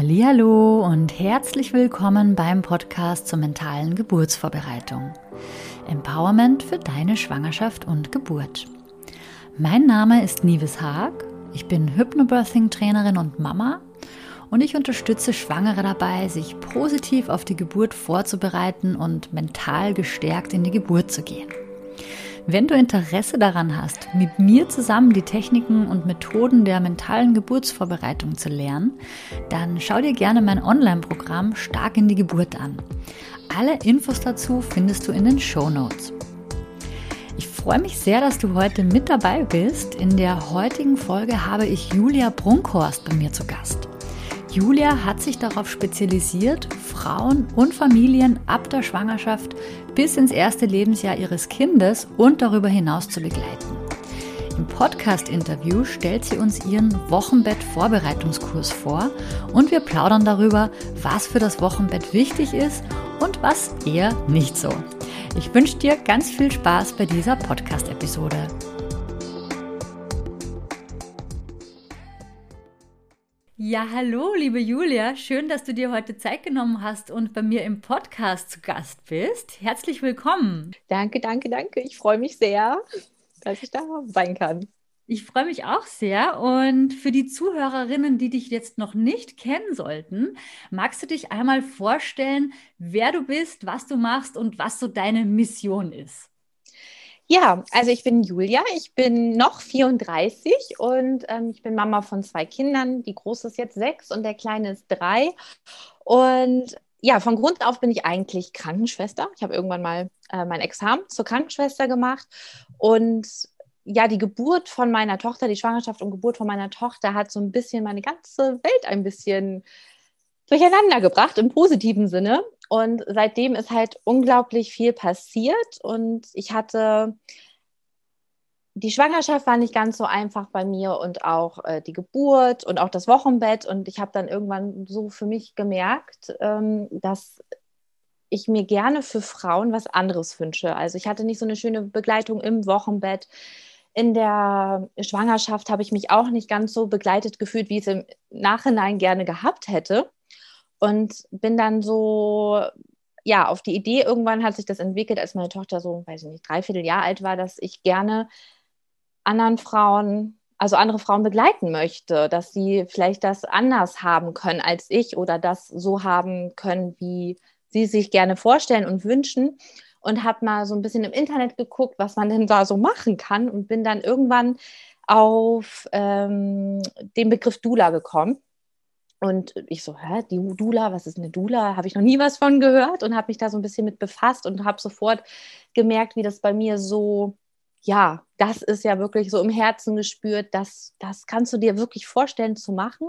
Hallo und herzlich willkommen beim Podcast zur mentalen Geburtsvorbereitung. Empowerment für deine Schwangerschaft und Geburt. Mein Name ist Nives Haag. Ich bin Hypnobirthing Trainerin und Mama und ich unterstütze Schwangere dabei, sich positiv auf die Geburt vorzubereiten und mental gestärkt in die Geburt zu gehen. Wenn du Interesse daran hast, mit mir zusammen die Techniken und Methoden der mentalen Geburtsvorbereitung zu lernen, dann schau dir gerne mein Online-Programm Stark in die Geburt an. Alle Infos dazu findest du in den Show Notes. Ich freue mich sehr, dass du heute mit dabei bist. In der heutigen Folge habe ich Julia Brunkhorst bei mir zu Gast. Julia hat sich darauf spezialisiert, Frauen und Familien ab der Schwangerschaft bis ins erste Lebensjahr ihres Kindes und darüber hinaus zu begleiten. Im Podcast-Interview stellt sie uns ihren Wochenbett-Vorbereitungskurs vor und wir plaudern darüber, was für das Wochenbett wichtig ist und was eher nicht so. Ich wünsche dir ganz viel Spaß bei dieser Podcast-Episode. Ja, hallo, liebe Julia. Schön, dass du dir heute Zeit genommen hast und bei mir im Podcast zu Gast bist. Herzlich willkommen. Danke, danke, danke. Ich freue mich sehr, dass ich da sein kann. Ich freue mich auch sehr. Und für die Zuhörerinnen, die dich jetzt noch nicht kennen sollten, magst du dich einmal vorstellen, wer du bist, was du machst und was so deine Mission ist? Ja, also ich bin Julia, ich bin noch 34 und ähm, ich bin Mama von zwei Kindern. Die große ist jetzt sechs und der kleine ist drei. Und ja, von Grund auf bin ich eigentlich Krankenschwester. Ich habe irgendwann mal äh, mein Examen zur Krankenschwester gemacht und ja, die Geburt von meiner Tochter, die Schwangerschaft und Geburt von meiner Tochter hat so ein bisschen meine ganze Welt ein bisschen durcheinander gebracht im positiven Sinne. Und seitdem ist halt unglaublich viel passiert und ich hatte die Schwangerschaft war nicht ganz so einfach bei mir und auch äh, die Geburt und auch das Wochenbett. Und ich habe dann irgendwann so für mich gemerkt, ähm, dass ich mir gerne für Frauen was anderes wünsche. Also ich hatte nicht so eine schöne Begleitung im Wochenbett. In der Schwangerschaft habe ich mich auch nicht ganz so begleitet gefühlt, wie ich es im Nachhinein gerne gehabt hätte und bin dann so ja, auf die Idee, irgendwann hat sich das entwickelt, als meine Tochter so, weiß ich nicht, dreiviertel Jahr alt war, dass ich gerne anderen Frauen, also andere Frauen begleiten möchte, dass sie vielleicht das anders haben können als ich oder das so haben können, wie sie sich gerne vorstellen und wünschen. Und habe mal so ein bisschen im Internet geguckt, was man denn da so machen kann und bin dann irgendwann auf ähm, den Begriff Dula gekommen und ich so, hä, die Dula, was ist eine Dula? Habe ich noch nie was von gehört und habe mich da so ein bisschen mit befasst und habe sofort gemerkt, wie das bei mir so, ja, das ist ja wirklich so im Herzen gespürt, das, das kannst du dir wirklich vorstellen zu machen.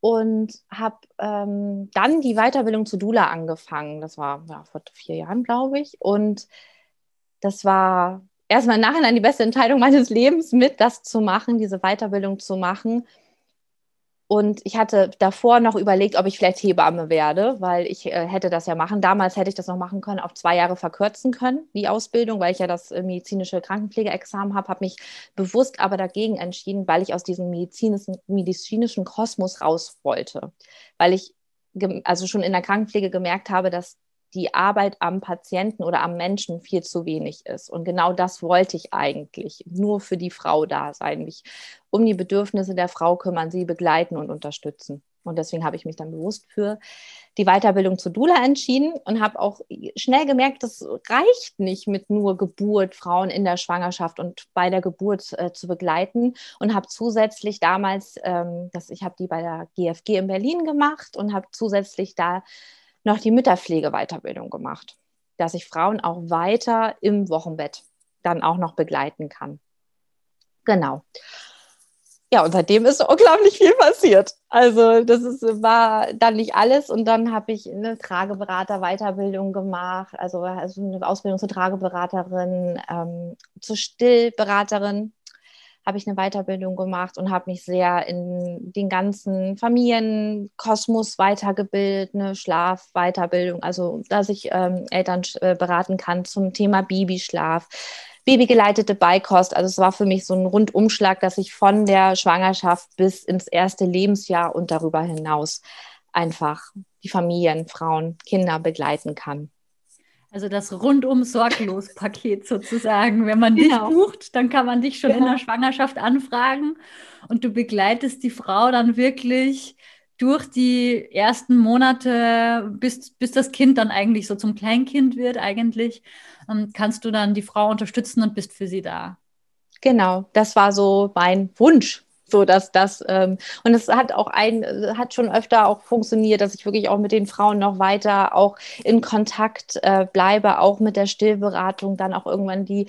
Und habe ähm, dann die Weiterbildung zu Dula angefangen. Das war ja, vor vier Jahren, glaube ich. Und das war erstmal im Nachhinein die beste Entscheidung meines Lebens, mit das zu machen, diese Weiterbildung zu machen und ich hatte davor noch überlegt, ob ich vielleicht Hebamme werde, weil ich äh, hätte das ja machen. Damals hätte ich das noch machen können, auf zwei Jahre verkürzen können, die Ausbildung, weil ich ja das äh, medizinische Krankenpflegeexamen habe, habe mich bewusst aber dagegen entschieden, weil ich aus diesem medizinischen, medizinischen Kosmos raus wollte. Weil ich also schon in der Krankenpflege gemerkt habe, dass die Arbeit am Patienten oder am Menschen viel zu wenig ist. Und genau das wollte ich eigentlich, nur für die Frau da sein, mich um die Bedürfnisse der Frau kümmern, sie begleiten und unterstützen. Und deswegen habe ich mich dann bewusst für die Weiterbildung zu Dula entschieden und habe auch schnell gemerkt, das reicht nicht mit nur Geburt, Frauen in der Schwangerschaft und bei der Geburt äh, zu begleiten und habe zusätzlich damals, ähm, das, ich habe die bei der GFG in Berlin gemacht und habe zusätzlich da noch die Mütterpflege-Weiterbildung gemacht, dass ich Frauen auch weiter im Wochenbett dann auch noch begleiten kann. Genau. Ja, und seitdem ist unglaublich viel passiert. Also das ist, war dann nicht alles und dann habe ich eine Trageberater-Weiterbildung gemacht, also, also eine Ausbildung zur Trageberaterin, ähm, zur Stillberaterin habe ich eine Weiterbildung gemacht und habe mich sehr in den ganzen Familienkosmos weitergebildet, eine Schlafweiterbildung, also dass ich ähm, Eltern äh, beraten kann zum Thema Babyschlaf, babygeleitete Beikost. Also es war für mich so ein Rundumschlag, dass ich von der Schwangerschaft bis ins erste Lebensjahr und darüber hinaus einfach die Familien, Frauen, Kinder begleiten kann. Also das rundum sorglos Paket sozusagen. Wenn man genau. dich bucht, dann kann man dich schon genau. in der Schwangerschaft anfragen und du begleitest die Frau dann wirklich durch die ersten Monate, bis, bis das Kind dann eigentlich so zum Kleinkind wird, eigentlich, ähm, kannst du dann die Frau unterstützen und bist für sie da. Genau, das war so mein Wunsch so dass das ähm, und es hat auch ein hat schon öfter auch funktioniert, dass ich wirklich auch mit den Frauen noch weiter auch in Kontakt äh, bleibe, auch mit der Stillberatung, dann auch irgendwann die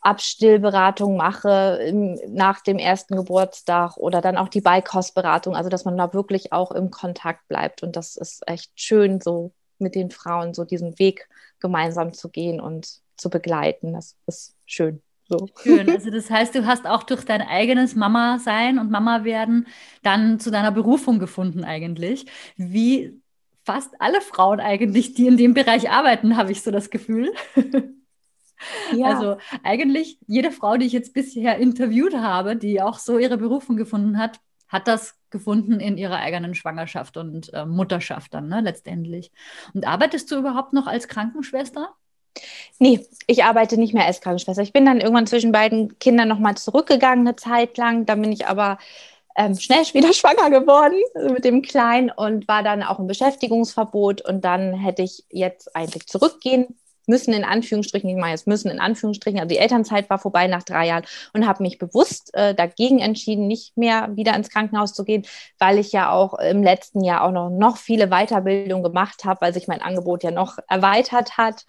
Abstillberatung mache im, nach dem ersten Geburtstag oder dann auch die Beikostberatung, also dass man da wirklich auch im Kontakt bleibt und das ist echt schön, so mit den Frauen so diesen Weg gemeinsam zu gehen und zu begleiten. Das ist schön. So. Schön. Also das heißt, du hast auch durch dein eigenes Mama-Sein und Mama-Werden dann zu deiner Berufung gefunden eigentlich. Wie fast alle Frauen eigentlich, die in dem Bereich arbeiten, habe ich so das Gefühl. Ja. Also eigentlich jede Frau, die ich jetzt bisher interviewt habe, die auch so ihre Berufung gefunden hat, hat das gefunden in ihrer eigenen Schwangerschaft und äh, Mutterschaft dann ne, letztendlich. Und arbeitest du überhaupt noch als Krankenschwester? Nee, ich arbeite nicht mehr als Krankenschwester. Ich bin dann irgendwann zwischen beiden Kindern nochmal zurückgegangen, eine Zeit lang. Dann bin ich aber ähm, schnell wieder schwanger geworden mit dem Kleinen und war dann auch im Beschäftigungsverbot. Und dann hätte ich jetzt eigentlich zurückgehen müssen, in Anführungsstrichen, ich meine jetzt müssen, in Anführungsstrichen, also die Elternzeit war vorbei nach drei Jahren und habe mich bewusst äh, dagegen entschieden, nicht mehr wieder ins Krankenhaus zu gehen, weil ich ja auch im letzten Jahr auch noch, noch viele Weiterbildungen gemacht habe, weil sich mein Angebot ja noch erweitert hat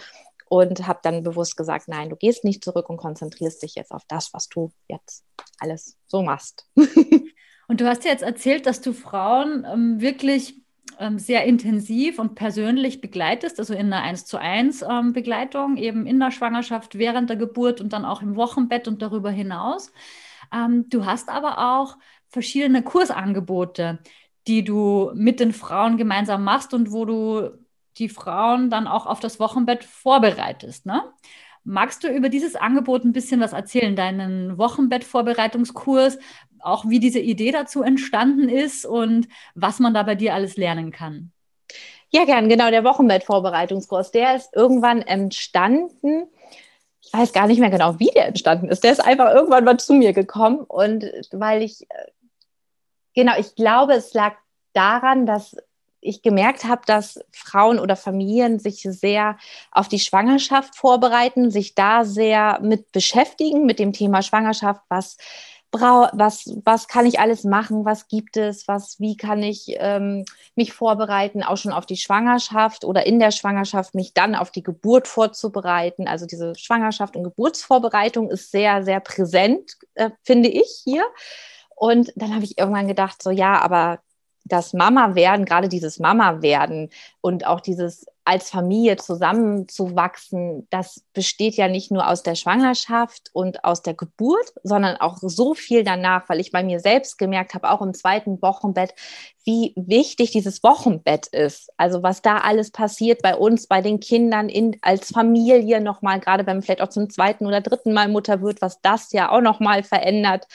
und habe dann bewusst gesagt, nein, du gehst nicht zurück und konzentrierst dich jetzt auf das, was du jetzt alles so machst. und du hast ja jetzt erzählt, dass du Frauen ähm, wirklich ähm, sehr intensiv und persönlich begleitest, also in einer 1 zu 1 ähm, Begleitung, eben in der Schwangerschaft, während der Geburt und dann auch im Wochenbett und darüber hinaus. Ähm, du hast aber auch verschiedene Kursangebote, die du mit den Frauen gemeinsam machst und wo du die Frauen dann auch auf das Wochenbett vorbereitest. Ne? Magst du über dieses Angebot ein bisschen was erzählen, deinen Wochenbettvorbereitungskurs, auch wie diese Idee dazu entstanden ist und was man da bei dir alles lernen kann? Ja, gern, genau, der Wochenbettvorbereitungskurs, der ist irgendwann entstanden. Ich weiß gar nicht mehr genau, wie der entstanden ist. Der ist einfach irgendwann mal zu mir gekommen und weil ich, äh, genau, ich glaube, es lag daran, dass ich gemerkt habe, dass Frauen oder Familien sich sehr auf die Schwangerschaft vorbereiten, sich da sehr mit beschäftigen, mit dem Thema Schwangerschaft, was was, was kann ich alles machen, was gibt es, was, wie kann ich ähm, mich vorbereiten, auch schon auf die Schwangerschaft oder in der Schwangerschaft mich dann auf die Geburt vorzubereiten. Also diese Schwangerschaft und Geburtsvorbereitung ist sehr, sehr präsent, äh, finde ich hier. Und dann habe ich irgendwann gedacht, so ja, aber das Mama werden, gerade dieses Mama werden und auch dieses als Familie zusammenzuwachsen, das besteht ja nicht nur aus der Schwangerschaft und aus der Geburt, sondern auch so viel danach, weil ich bei mir selbst gemerkt habe, auch im zweiten Wochenbett, wie wichtig dieses Wochenbett ist. Also was da alles passiert bei uns, bei den Kindern in, als Familie nochmal, gerade wenn man vielleicht auch zum zweiten oder dritten Mal Mutter wird, was das ja auch nochmal verändert.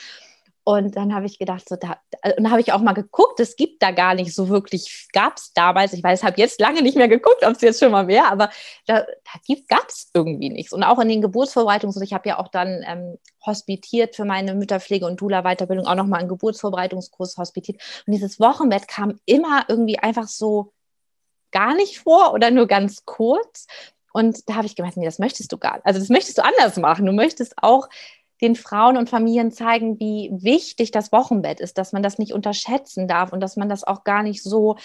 Und dann habe ich gedacht, so da, und habe ich auch mal geguckt, es gibt da gar nicht so wirklich, gab es damals, ich weiß, habe jetzt lange nicht mehr geguckt, ob es jetzt schon mal mehr, aber da, da gab es irgendwie nichts. Und auch in den Geburtsvorbereitungen, ich habe ja auch dann ähm, hospitiert für meine Mütterpflege und Dula-Weiterbildung, auch nochmal einen Geburtsvorbereitungskurs hospitiert. Und dieses Wochenbett kam immer irgendwie einfach so gar nicht vor oder nur ganz kurz. Und da habe ich gemeint, nee, das möchtest du gar nicht. Also das möchtest du anders machen. Du möchtest auch den Frauen und Familien zeigen, wie wichtig das Wochenbett ist, dass man das nicht unterschätzen darf und dass man das auch gar nicht so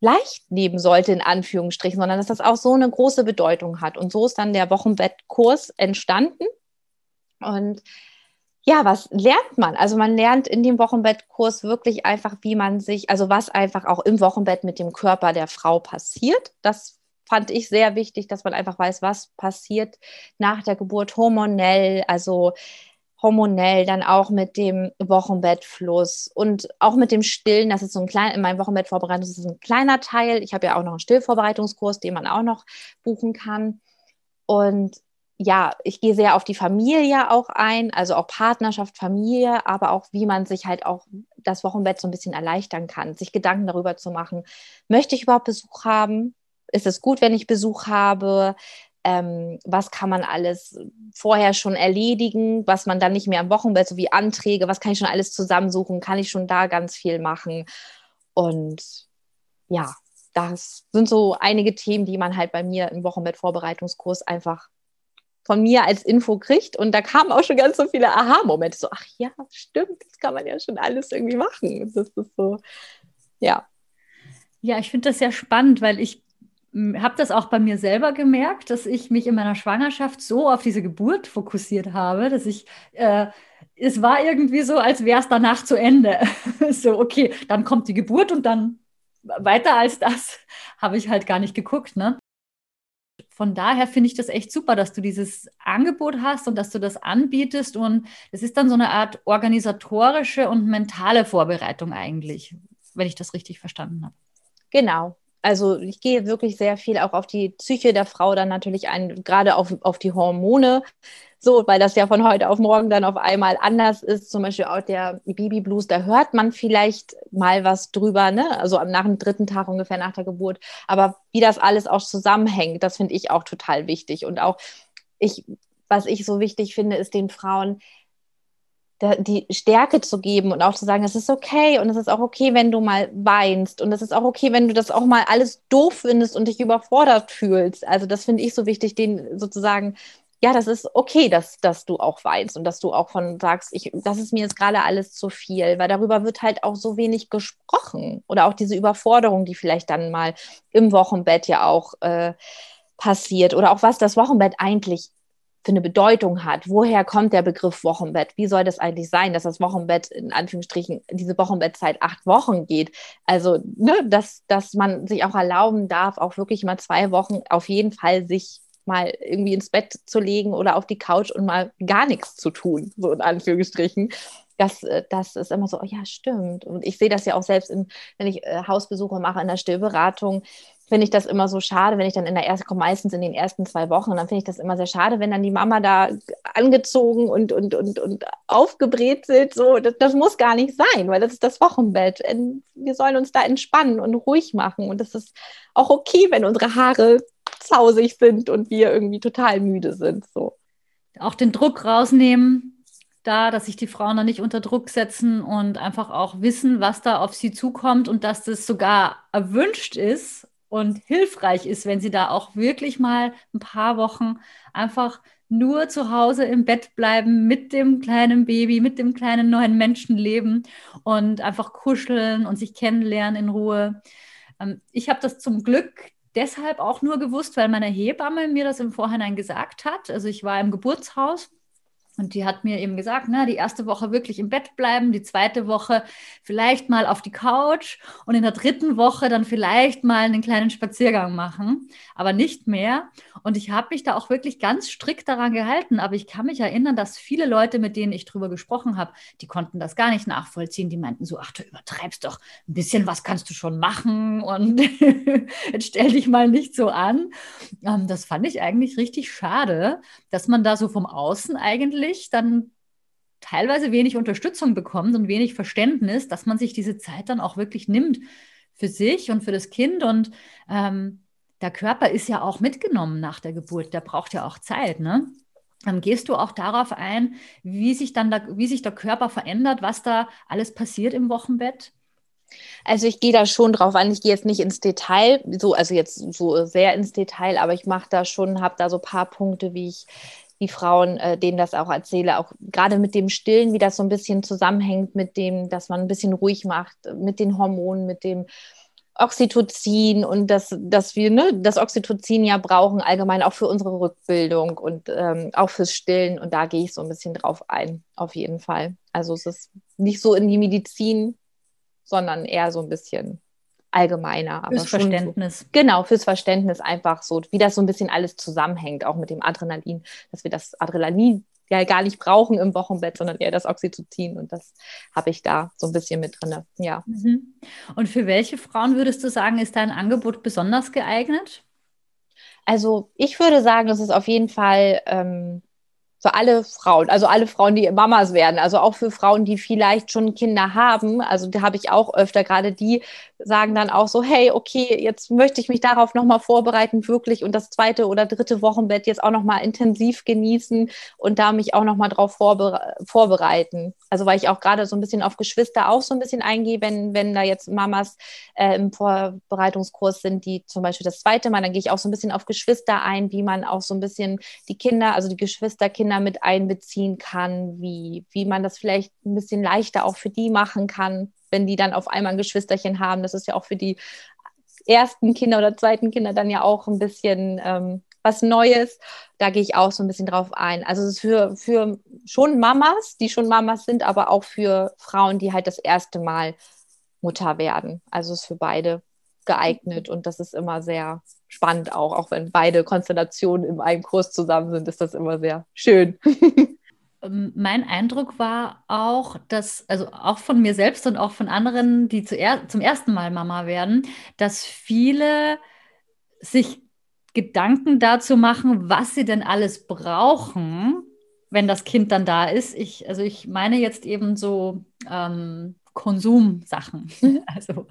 leicht nehmen sollte, in Anführungsstrichen, sondern dass das auch so eine große Bedeutung hat. Und so ist dann der Wochenbettkurs entstanden. Und ja, was lernt man? Also man lernt in dem Wochenbettkurs wirklich einfach, wie man sich, also was einfach auch im Wochenbett mit dem Körper der Frau passiert. Das fand ich sehr wichtig, dass man einfach weiß, was passiert nach der Geburt hormonell, also hormonell, dann auch mit dem Wochenbettfluss und auch mit dem Stillen. Das ist so ein kleiner, in meinem Wochenbettvorbereitung ist ein kleiner Teil. Ich habe ja auch noch einen Stillvorbereitungskurs, den man auch noch buchen kann. Und ja, ich gehe sehr auf die Familie auch ein, also auch Partnerschaft, Familie, aber auch wie man sich halt auch das Wochenbett so ein bisschen erleichtern kann, sich Gedanken darüber zu machen, möchte ich überhaupt Besuch haben? Ist es gut, wenn ich Besuch habe? Ähm, was kann man alles vorher schon erledigen, was man dann nicht mehr am Wochenbett, so wie Anträge, was kann ich schon alles zusammensuchen, kann ich schon da ganz viel machen. Und ja, das sind so einige Themen, die man halt bei mir im Wochenbett-Vorbereitungskurs einfach von mir als Info kriegt. Und da kamen auch schon ganz so viele Aha-Momente. So, ach ja, stimmt, das kann man ja schon alles irgendwie machen. Das ist so, ja. Ja, ich finde das sehr spannend, weil ich habe das auch bei mir selber gemerkt, dass ich mich in meiner Schwangerschaft so auf diese Geburt fokussiert habe, dass ich, äh, es war irgendwie so, als wäre es danach zu Ende. so, okay, dann kommt die Geburt und dann weiter als das habe ich halt gar nicht geguckt. Ne? von daher finde ich das echt super, dass du dieses Angebot hast und dass du das anbietest. Und es ist dann so eine Art organisatorische und mentale Vorbereitung eigentlich, wenn ich das richtig verstanden habe. Genau. Also ich gehe wirklich sehr viel auch auf die Psyche der Frau dann natürlich ein, gerade auf, auf die Hormone so, weil das ja von heute auf morgen dann auf einmal anders ist. Zum Beispiel auch der Baby Blues, da hört man vielleicht mal was drüber, ne? Also nach dem dritten Tag ungefähr nach der Geburt. Aber wie das alles auch zusammenhängt, das finde ich auch total wichtig. Und auch ich, was ich so wichtig finde, ist den Frauen die Stärke zu geben und auch zu sagen, es ist okay und es ist auch okay, wenn du mal weinst und es ist auch okay, wenn du das auch mal alles doof findest und dich überfordert fühlst. Also das finde ich so wichtig, den sozusagen ja, das ist okay, dass, dass du auch weinst und dass du auch von sagst, ich, das ist mir jetzt gerade alles zu viel, weil darüber wird halt auch so wenig gesprochen. Oder auch diese Überforderung, die vielleicht dann mal im Wochenbett ja auch äh, passiert. Oder auch was das Wochenbett eigentlich für eine Bedeutung hat. Woher kommt der Begriff Wochenbett? Wie soll das eigentlich sein, dass das Wochenbett in Anführungsstrichen diese Wochenbettzeit acht Wochen geht? Also, ne, dass, dass man sich auch erlauben darf, auch wirklich mal zwei Wochen auf jeden Fall sich mal irgendwie ins Bett zu legen oder auf die Couch und mal gar nichts zu tun, so in Anführungsstrichen. Das, äh, das ist immer so, oh ja, stimmt. Und ich sehe das ja auch selbst, in, wenn ich äh, Hausbesuche mache in der Stillberatung, finde ich das immer so schade, wenn ich dann in der ersten, komme meistens in den ersten zwei Wochen, dann finde ich das immer sehr schade, wenn dann die Mama da angezogen und, und, und, und aufgebrezelt, so, das, das muss gar nicht sein, weil das ist das Wochenbett. Wir sollen uns da entspannen und ruhig machen und das ist auch okay, wenn unsere Haare zausig sind und wir irgendwie total müde sind. So. Auch den Druck rausnehmen, da, dass sich die Frauen da nicht unter Druck setzen und einfach auch wissen, was da auf sie zukommt und dass das sogar erwünscht ist und hilfreich ist, wenn sie da auch wirklich mal ein paar Wochen einfach nur zu Hause im Bett bleiben mit dem kleinen Baby, mit dem kleinen neuen Menschen leben und einfach kuscheln und sich kennenlernen in Ruhe. Ähm, ich habe das zum Glück deshalb auch nur gewusst, weil meine Hebamme mir das im Vorhinein gesagt hat. Also ich war im Geburtshaus und die hat mir eben gesagt, na, die erste Woche wirklich im Bett bleiben, die zweite Woche vielleicht mal auf die Couch und in der dritten Woche dann vielleicht mal einen kleinen Spaziergang machen, aber nicht mehr. Und ich habe mich da auch wirklich ganz strikt daran gehalten. Aber ich kann mich erinnern, dass viele Leute, mit denen ich drüber gesprochen habe, die konnten das gar nicht nachvollziehen. Die meinten so, ach, du übertreibst doch ein bisschen, was kannst du schon machen? Und jetzt stell dich mal nicht so an. Ähm, das fand ich eigentlich richtig schade, dass man da so vom Außen eigentlich natürlich dann teilweise wenig Unterstützung bekommt und wenig Verständnis, dass man sich diese Zeit dann auch wirklich nimmt für sich und für das Kind. Und ähm, der Körper ist ja auch mitgenommen nach der Geburt, der braucht ja auch Zeit. Ne? Dann gehst du auch darauf ein, wie sich dann der, wie sich der Körper verändert, was da alles passiert im Wochenbett? Also ich gehe da schon drauf an. Ich gehe jetzt nicht ins Detail, so also jetzt so sehr ins Detail, aber ich mache da schon, habe da so ein paar Punkte, wie ich die Frauen, äh, denen das auch erzähle, auch gerade mit dem Stillen, wie das so ein bisschen zusammenhängt mit dem, dass man ein bisschen ruhig macht, mit den Hormonen, mit dem Oxytocin und dass, dass wir ne, das Oxytocin ja brauchen, allgemein auch für unsere Rückbildung und ähm, auch fürs Stillen. Und da gehe ich so ein bisschen drauf ein, auf jeden Fall. Also es ist nicht so in die Medizin, sondern eher so ein bisschen allgemeiner. Aber fürs Verständnis. So, genau, fürs Verständnis einfach so, wie das so ein bisschen alles zusammenhängt, auch mit dem Adrenalin, dass wir das Adrenalin ja gar nicht brauchen im Wochenbett, sondern eher das Oxytocin und das habe ich da so ein bisschen mit drin. Ja. Mhm. Und für welche Frauen würdest du sagen, ist dein Angebot besonders geeignet? Also ich würde sagen, das ist auf jeden Fall ähm, für alle Frauen, also alle Frauen, die Mamas werden, also auch für Frauen, die vielleicht schon Kinder haben. Also da habe ich auch öfter gerade die sagen dann auch so, hey, okay, jetzt möchte ich mich darauf nochmal vorbereiten, wirklich und das zweite oder dritte Wochenbett jetzt auch nochmal intensiv genießen und da mich auch nochmal drauf vorbere vorbereiten. Also weil ich auch gerade so ein bisschen auf Geschwister auch so ein bisschen eingehe, wenn, wenn da jetzt Mamas äh, im Vorbereitungskurs sind, die zum Beispiel das zweite Mal, dann gehe ich auch so ein bisschen auf Geschwister ein, wie man auch so ein bisschen die Kinder, also die Geschwisterkinder mit einbeziehen kann, wie, wie man das vielleicht ein bisschen leichter auch für die machen kann wenn die dann auf einmal ein Geschwisterchen haben. Das ist ja auch für die ersten Kinder oder zweiten Kinder dann ja auch ein bisschen ähm, was Neues. Da gehe ich auch so ein bisschen drauf ein. Also es ist für, für schon Mamas, die schon Mamas sind, aber auch für Frauen, die halt das erste Mal Mutter werden. Also es ist für beide geeignet und das ist immer sehr spannend auch, auch wenn beide Konstellationen in einem Kurs zusammen sind, ist das immer sehr schön. Ähm, mein Eindruck war auch, dass, also auch von mir selbst und auch von anderen, die zuer zum ersten Mal Mama werden, dass viele sich Gedanken dazu machen, was sie denn alles brauchen, wenn das Kind dann da ist. Ich, also ich meine jetzt eben so ähm, Konsumsachen, mhm. also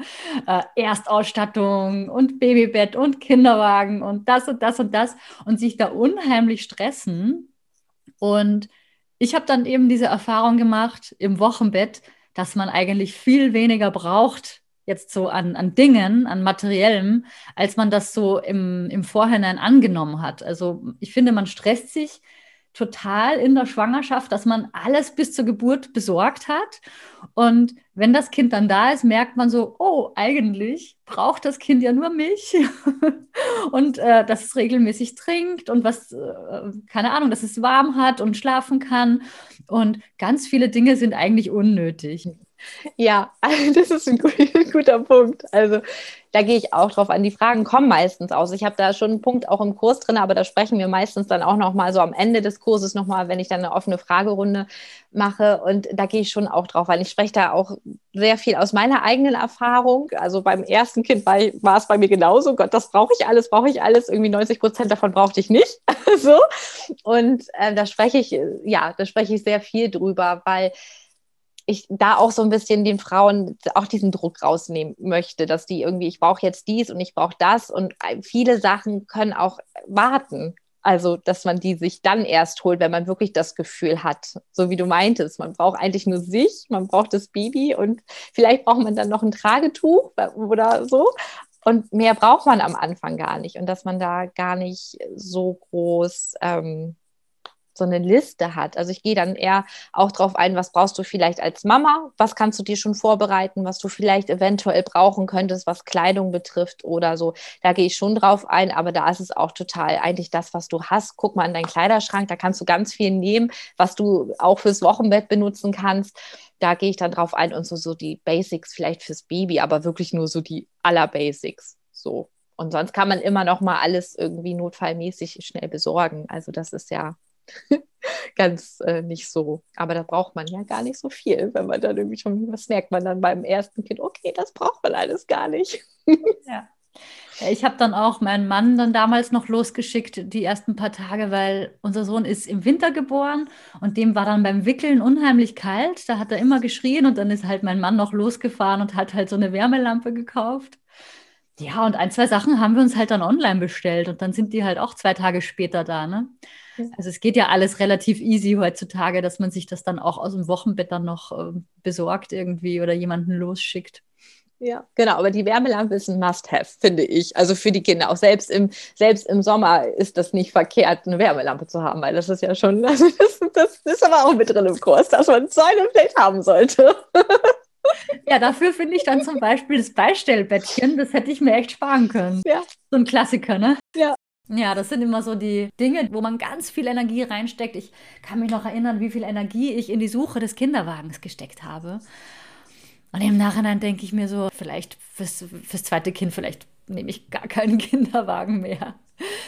äh, Erstausstattung und Babybett und Kinderwagen und das und das und das und sich da unheimlich stressen und ich habe dann eben diese Erfahrung gemacht im Wochenbett, dass man eigentlich viel weniger braucht, jetzt so an, an Dingen, an Materiellem, als man das so im, im Vorhinein angenommen hat. Also ich finde, man stresst sich total in der Schwangerschaft, dass man alles bis zur Geburt besorgt hat. Und wenn das Kind dann da ist, merkt man so, oh, eigentlich braucht das Kind ja nur Milch und äh, dass es regelmäßig trinkt und was, äh, keine Ahnung, dass es warm hat und schlafen kann. Und ganz viele Dinge sind eigentlich unnötig. Ja, das ist ein guter Punkt. Also da gehe ich auch drauf an. Die Fragen kommen meistens aus. Ich habe da schon einen Punkt auch im Kurs drin, aber da sprechen wir meistens dann auch nochmal so am Ende des Kurses nochmal, wenn ich dann eine offene Fragerunde mache. Und da gehe ich schon auch drauf, weil ich spreche da auch sehr viel aus meiner eigenen Erfahrung. Also beim ersten Kind war, war es bei mir genauso. Gott, das brauche ich alles, brauche ich alles. Irgendwie 90 Prozent davon brauchte ich nicht. so. Und äh, da spreche ich, ja, da spreche ich sehr viel drüber, weil ich da auch so ein bisschen den Frauen auch diesen Druck rausnehmen möchte, dass die irgendwie, ich brauche jetzt dies und ich brauche das und viele Sachen können auch warten. Also, dass man die sich dann erst holt, wenn man wirklich das Gefühl hat, so wie du meintest, man braucht eigentlich nur sich, man braucht das Baby und vielleicht braucht man dann noch ein Tragetuch oder so. Und mehr braucht man am Anfang gar nicht. Und dass man da gar nicht so groß ähm, so eine Liste hat. Also ich gehe dann eher auch darauf ein, was brauchst du vielleicht als Mama, was kannst du dir schon vorbereiten, was du vielleicht eventuell brauchen könntest, was Kleidung betrifft oder so. Da gehe ich schon drauf ein, aber da ist es auch total eigentlich das, was du hast. Guck mal in deinen Kleiderschrank, da kannst du ganz viel nehmen, was du auch fürs Wochenbett benutzen kannst. Da gehe ich dann drauf ein und so, so die Basics vielleicht fürs Baby, aber wirklich nur so die aller Basics. So. Und sonst kann man immer noch mal alles irgendwie notfallmäßig schnell besorgen. Also das ist ja ganz äh, nicht so. Aber da braucht man ja gar nicht so viel, wenn man dann irgendwie schon, was merkt man dann beim ersten Kind, okay, das braucht man alles gar nicht. ja. Ich habe dann auch meinen Mann dann damals noch losgeschickt, die ersten paar Tage, weil unser Sohn ist im Winter geboren und dem war dann beim Wickeln unheimlich kalt. Da hat er immer geschrien und dann ist halt mein Mann noch losgefahren und hat halt so eine Wärmelampe gekauft. Ja, und ein, zwei Sachen haben wir uns halt dann online bestellt und dann sind die halt auch zwei Tage später da. Ne? Also es geht ja alles relativ easy heutzutage, dass man sich das dann auch aus dem Wochenbett dann noch äh, besorgt irgendwie oder jemanden losschickt. Ja, genau, aber die Wärmelampe ist ein Must-Have, finde ich. Also für die Kinder. Auch selbst im, selbst im Sommer ist das nicht verkehrt, eine Wärmelampe zu haben, weil das ist ja schon, also das, das ist aber auch mit drin im Kurs, dass man so eine vielleicht haben sollte. Ja, dafür finde ich dann zum Beispiel das Beistellbettchen, das hätte ich mir echt sparen können. Ja. So ein Klassiker, ne? Ja. Ja, das sind immer so die Dinge, wo man ganz viel Energie reinsteckt. Ich kann mich noch erinnern, wie viel Energie ich in die Suche des Kinderwagens gesteckt habe. Und im Nachhinein denke ich mir so, vielleicht fürs, fürs zweite Kind, vielleicht nehme ich gar keinen Kinderwagen mehr.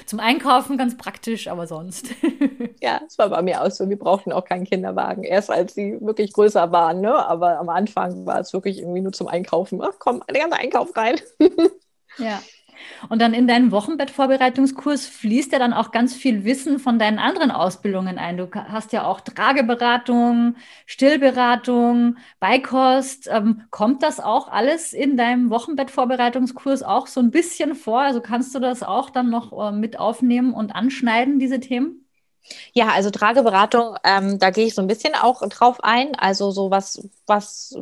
Zum Einkaufen ganz praktisch, aber sonst. ja, es war bei mir auch so. Wir brauchten auch keinen Kinderwagen. Erst als sie wirklich größer waren, ne? Aber am Anfang war es wirklich irgendwie nur zum Einkaufen. Ach komm, der ganze Einkauf rein. ja. Und dann in deinen Wochenbettvorbereitungskurs fließt ja dann auch ganz viel Wissen von deinen anderen Ausbildungen ein. Du hast ja auch Trageberatung, Stillberatung, Beikost. Ähm, kommt das auch alles in deinem Wochenbettvorbereitungskurs auch so ein bisschen vor? Also kannst du das auch dann noch äh, mit aufnehmen und anschneiden, diese Themen? Ja, also Trageberatung, ähm, da gehe ich so ein bisschen auch drauf ein. Also so was, was,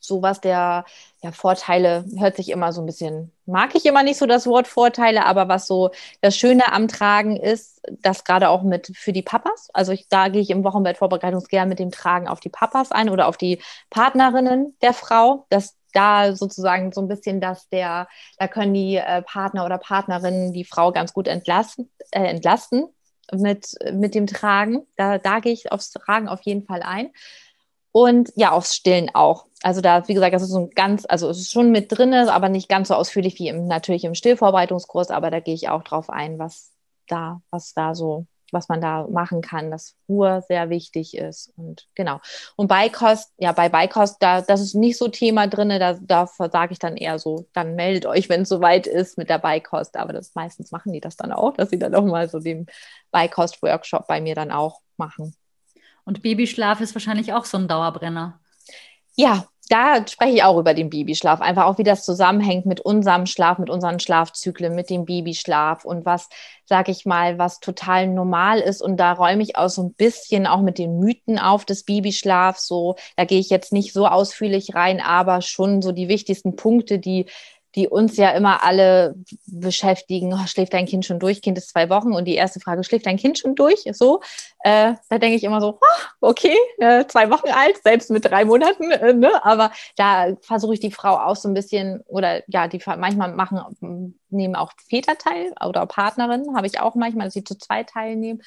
so was der ja, Vorteile hört sich immer so ein bisschen, mag ich immer nicht so das Wort Vorteile, aber was so das Schöne am Tragen ist, das gerade auch mit für die Papas. Also ich, da gehe ich im Wochenbettvorbereitungsgern mit dem Tragen auf die Papas ein oder auf die Partnerinnen der Frau. Das da sozusagen so ein bisschen, dass der, da können die äh, Partner oder Partnerinnen die Frau ganz gut entlasten, äh, entlasten mit, mit dem Tragen. Da, da gehe ich aufs Tragen auf jeden Fall ein. Und ja, aufs Stillen auch. Also da, wie gesagt, das ist so ein ganz, also es ist schon mit drin, aber nicht ganz so ausführlich wie im, natürlich im Stillvorbereitungskurs, aber da gehe ich auch drauf ein, was da, was da so was man da machen kann, dass Ruhe sehr wichtig ist. Und genau. Und Beikost, ja, bei Beikost, da, das ist nicht so Thema drin, da, da sage ich dann eher so, dann meldet euch, wenn es soweit ist mit der Beikost. Aber das meistens machen die das dann auch, dass sie dann auch mal so den Beikost-Workshop bei mir dann auch machen. Und Babyschlaf ist wahrscheinlich auch so ein Dauerbrenner. Ja, da spreche ich auch über den Babyschlaf, einfach auch wie das zusammenhängt mit unserem Schlaf, mit unseren Schlafzyklen, mit dem Babyschlaf und was, sage ich mal, was total normal ist. Und da räume ich auch so ein bisschen auch mit den Mythen auf des Babyschlafs. So, da gehe ich jetzt nicht so ausführlich rein, aber schon so die wichtigsten Punkte, die die uns ja immer alle beschäftigen. Oh, schläft dein Kind schon durch? Kind ist zwei Wochen. Und die erste Frage, schläft dein Kind schon durch? So, äh, da denke ich immer so, oh, okay, äh, zwei Wochen alt, selbst mit drei Monaten. Äh, ne? Aber da versuche ich die Frau auch so ein bisschen, oder ja, die manchmal machen, nehmen auch Väter teil oder Partnerinnen, habe ich auch manchmal, dass sie zu zwei teilnehmen.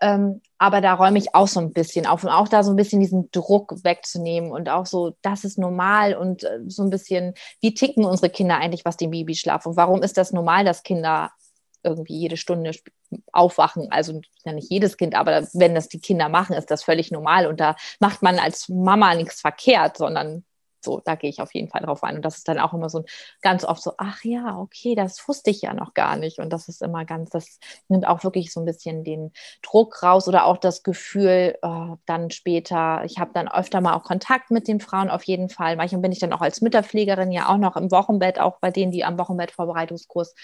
Ähm, aber da räume ich auch so ein bisschen auf und auch da so ein bisschen diesen Druck wegzunehmen und auch so, das ist normal und äh, so ein bisschen, wie ticken unsere Kinder eigentlich, was den Babyschlaf und warum ist das normal, dass Kinder irgendwie jede Stunde aufwachen. Also ja nicht jedes Kind, aber wenn das die Kinder machen, ist das völlig normal. Und da macht man als Mama nichts verkehrt, sondern so, da gehe ich auf jeden Fall drauf ein. Und das ist dann auch immer so ganz oft so, ach ja, okay, das wusste ich ja noch gar nicht. Und das ist immer ganz, das nimmt auch wirklich so ein bisschen den Druck raus oder auch das Gefühl, oh, dann später, ich habe dann öfter mal auch Kontakt mit den Frauen auf jeden Fall. Manchmal bin ich dann auch als Mütterpflegerin ja auch noch im Wochenbett, auch bei denen, die am Wochenbettvorbereitungskurs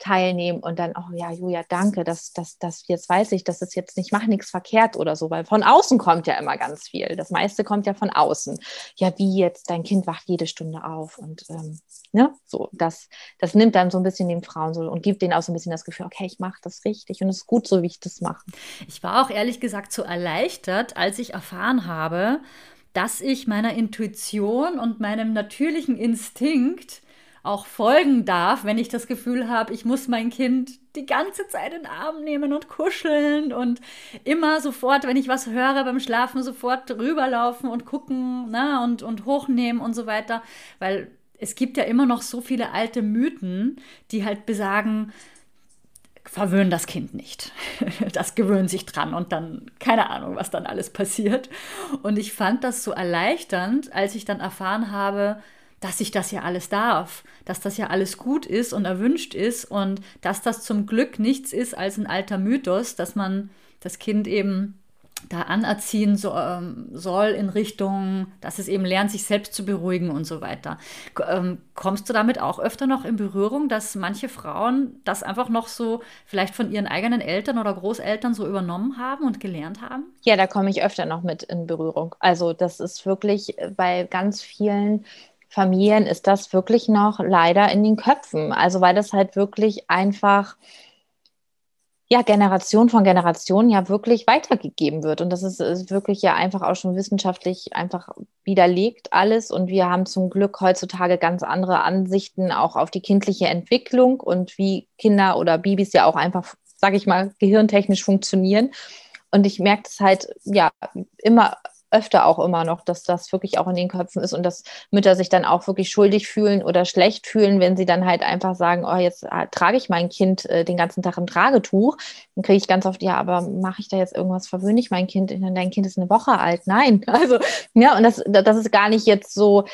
teilnehmen und dann, oh ja, Julia, danke, dass das, das, jetzt weiß ich, dass es jetzt nicht, mach nichts verkehrt oder so, weil von außen kommt ja immer ganz viel. Das meiste kommt ja von außen. Ja, wie jetzt, dein Kind wacht jede Stunde auf und ähm, ne, so, das, das nimmt dann so ein bisschen den Frauen so und gibt denen auch so ein bisschen das Gefühl, okay, ich mache das richtig und es ist gut so, wie ich das mache. Ich war auch ehrlich gesagt so erleichtert, als ich erfahren habe, dass ich meiner Intuition und meinem natürlichen Instinkt auch folgen darf, wenn ich das Gefühl habe, ich muss mein Kind die ganze Zeit in den Arm nehmen und kuscheln und immer sofort, wenn ich was höre beim Schlafen, sofort rüberlaufen und gucken ne, und, und hochnehmen und so weiter. Weil es gibt ja immer noch so viele alte Mythen, die halt besagen, verwöhnen das Kind nicht. Das gewöhnt sich dran und dann keine Ahnung, was dann alles passiert. Und ich fand das so erleichternd, als ich dann erfahren habe, dass ich das ja alles darf, dass das ja alles gut ist und erwünscht ist und dass das zum Glück nichts ist als ein alter Mythos, dass man das Kind eben da anerziehen so, ähm, soll in Richtung, dass es eben lernt, sich selbst zu beruhigen und so weiter. Ähm, kommst du damit auch öfter noch in Berührung, dass manche Frauen das einfach noch so vielleicht von ihren eigenen Eltern oder Großeltern so übernommen haben und gelernt haben? Ja, da komme ich öfter noch mit in Berührung. Also das ist wirklich bei ganz vielen Familien ist das wirklich noch leider in den Köpfen. Also weil das halt wirklich einfach ja, Generation von Generation ja wirklich weitergegeben wird. Und das ist, ist, wirklich ja einfach auch schon wissenschaftlich einfach widerlegt alles. Und wir haben zum Glück heutzutage ganz andere Ansichten auch auf die kindliche Entwicklung und wie Kinder oder Babys ja auch einfach, sage ich mal, gehirntechnisch funktionieren. Und ich merke es halt ja immer öfter auch immer noch, dass das wirklich auch in den Köpfen ist und dass Mütter sich dann auch wirklich schuldig fühlen oder schlecht fühlen, wenn sie dann halt einfach sagen, oh, jetzt äh, trage ich mein Kind äh, den ganzen Tag im Tragetuch. Dann kriege ich ganz oft, ja, aber mache ich da jetzt irgendwas, verwöhne ich mein Kind? Dein Kind ist eine Woche alt. Nein. Also, ja, und das, das ist gar nicht jetzt so,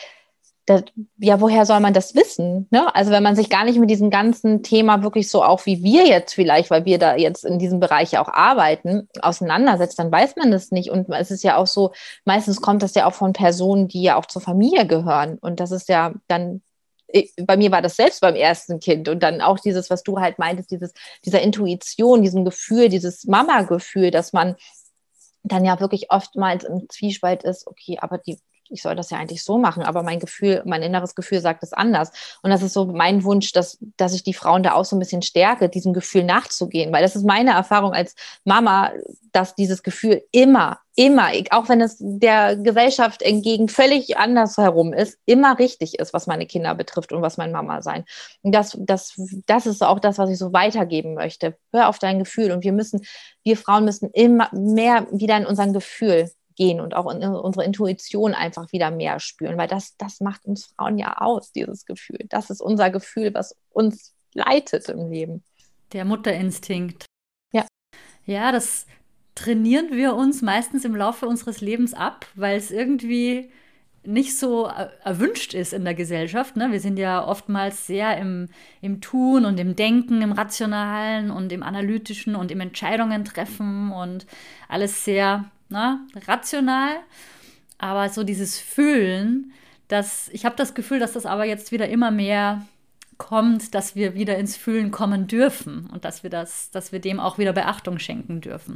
das, ja, woher soll man das wissen? Ne? Also wenn man sich gar nicht mit diesem ganzen Thema wirklich so auch wie wir jetzt vielleicht, weil wir da jetzt in diesem Bereich auch arbeiten, auseinandersetzt, dann weiß man das nicht. Und es ist ja auch so, meistens kommt das ja auch von Personen, die ja auch zur Familie gehören. Und das ist ja dann bei mir war das selbst beim ersten Kind und dann auch dieses, was du halt meintest, dieses, dieser Intuition, diesem Gefühl, dieses Mama-Gefühl, dass man dann ja wirklich oftmals im Zwiespalt ist, okay, aber die, ich soll das ja eigentlich so machen, aber mein Gefühl, mein inneres Gefühl sagt es anders. Und das ist so mein Wunsch, dass, dass ich die Frauen da auch so ein bisschen stärke, diesem Gefühl nachzugehen, weil das ist meine Erfahrung als Mama, dass dieses Gefühl immer, immer, auch wenn es der Gesellschaft entgegen völlig anders herum ist, immer richtig ist, was meine Kinder betrifft und was mein Mama sein. Und das, das, das ist auch das, was ich so weitergeben möchte. Hör auf dein Gefühl. Und wir müssen, wir Frauen müssen immer mehr wieder in unser Gefühl gehen und auch in unsere Intuition einfach wieder mehr spüren, weil das, das macht uns Frauen ja aus, dieses Gefühl. Das ist unser Gefühl, was uns leitet im Leben. Der Mutterinstinkt. Ja. Ja, das trainieren wir uns meistens im Laufe unseres Lebens ab, weil es irgendwie nicht so erwünscht ist in der Gesellschaft. Ne? Wir sind ja oftmals sehr im, im Tun und im Denken, im Rationalen und im Analytischen und im Entscheidungen treffen und alles sehr ne, rational, aber so dieses Fühlen, das, ich habe das Gefühl, dass das aber jetzt wieder immer mehr kommt, dass wir wieder ins Fühlen kommen dürfen und dass wir das, dass wir dem auch wieder Beachtung schenken dürfen.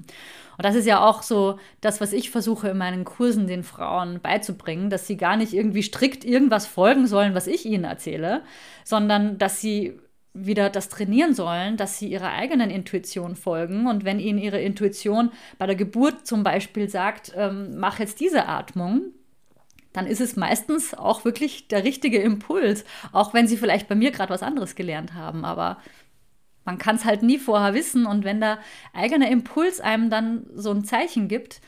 Und das ist ja auch so das, was ich versuche in meinen Kursen den Frauen beizubringen, dass sie gar nicht irgendwie strikt irgendwas folgen sollen, was ich ihnen erzähle, sondern dass sie wieder das trainieren sollen, dass sie ihrer eigenen Intuition folgen. Und wenn ihnen ihre Intuition bei der Geburt zum Beispiel sagt, ähm, mach jetzt diese Atmung, dann ist es meistens auch wirklich der richtige Impuls, auch wenn sie vielleicht bei mir gerade was anderes gelernt haben. Aber man kann es halt nie vorher wissen. Und wenn der eigene Impuls einem dann so ein Zeichen gibt,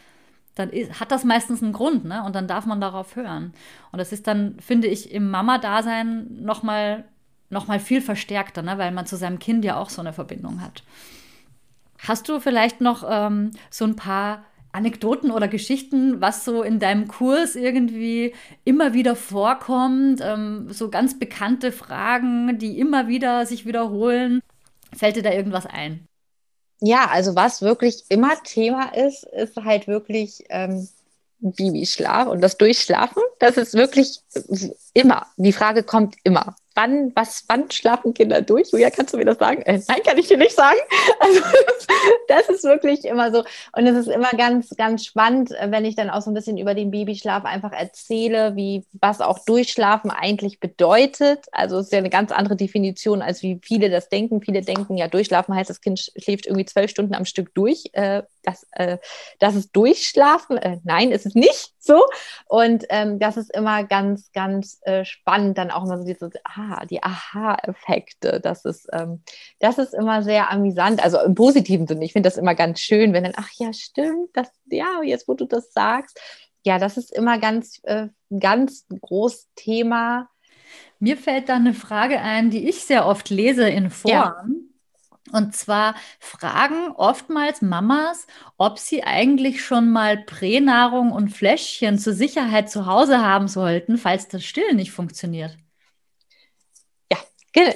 dann ist, hat das meistens einen Grund, ne? Und dann darf man darauf hören. Und das ist dann, finde ich, im Mama-Dasein nochmal noch mal viel verstärkter, ne? weil man zu seinem Kind ja auch so eine Verbindung hat. Hast du vielleicht noch ähm, so ein paar Anekdoten oder Geschichten, was so in deinem Kurs irgendwie immer wieder vorkommt, ähm, so ganz bekannte Fragen, die immer wieder sich wiederholen. Fällt dir da irgendwas ein? Ja, also was wirklich immer Thema ist, ist halt wirklich ähm, Babyschlaf und das Durchschlafen. Das ist wirklich immer. Die Frage kommt immer wann, was, wann schlafen Kinder durch? Julia, kannst du mir das sagen? Äh, nein, kann ich dir nicht sagen. Also das ist wirklich immer so. Und es ist immer ganz, ganz spannend, äh, wenn ich dann auch so ein bisschen über den Babyschlaf einfach erzähle, wie, was auch Durchschlafen eigentlich bedeutet. Also es ist ja eine ganz andere Definition, als wie viele das denken. Viele denken ja, Durchschlafen heißt, das Kind schläft irgendwie zwölf Stunden am Stück durch. Äh, das, äh, das ist Durchschlafen. Äh, nein, ist es nicht so. Und ähm, das ist immer ganz, ganz äh, spannend, dann auch immer so diese, ah, die Aha-Effekte. Das ist, ähm, das ist immer sehr amüsant, also im positiven Sinne. Ich finde das immer ganz schön, wenn dann, ach ja, stimmt, das, ja, jetzt wo du das sagst. Ja, das ist immer ganz, äh, ganz groß Thema. Mir fällt da eine Frage ein, die ich sehr oft lese in Foren. Ja und zwar fragen oftmals Mamas, ob sie eigentlich schon mal Pränahrung und Fläschchen zur Sicherheit zu Hause haben sollten, falls das Stillen nicht funktioniert. Ja,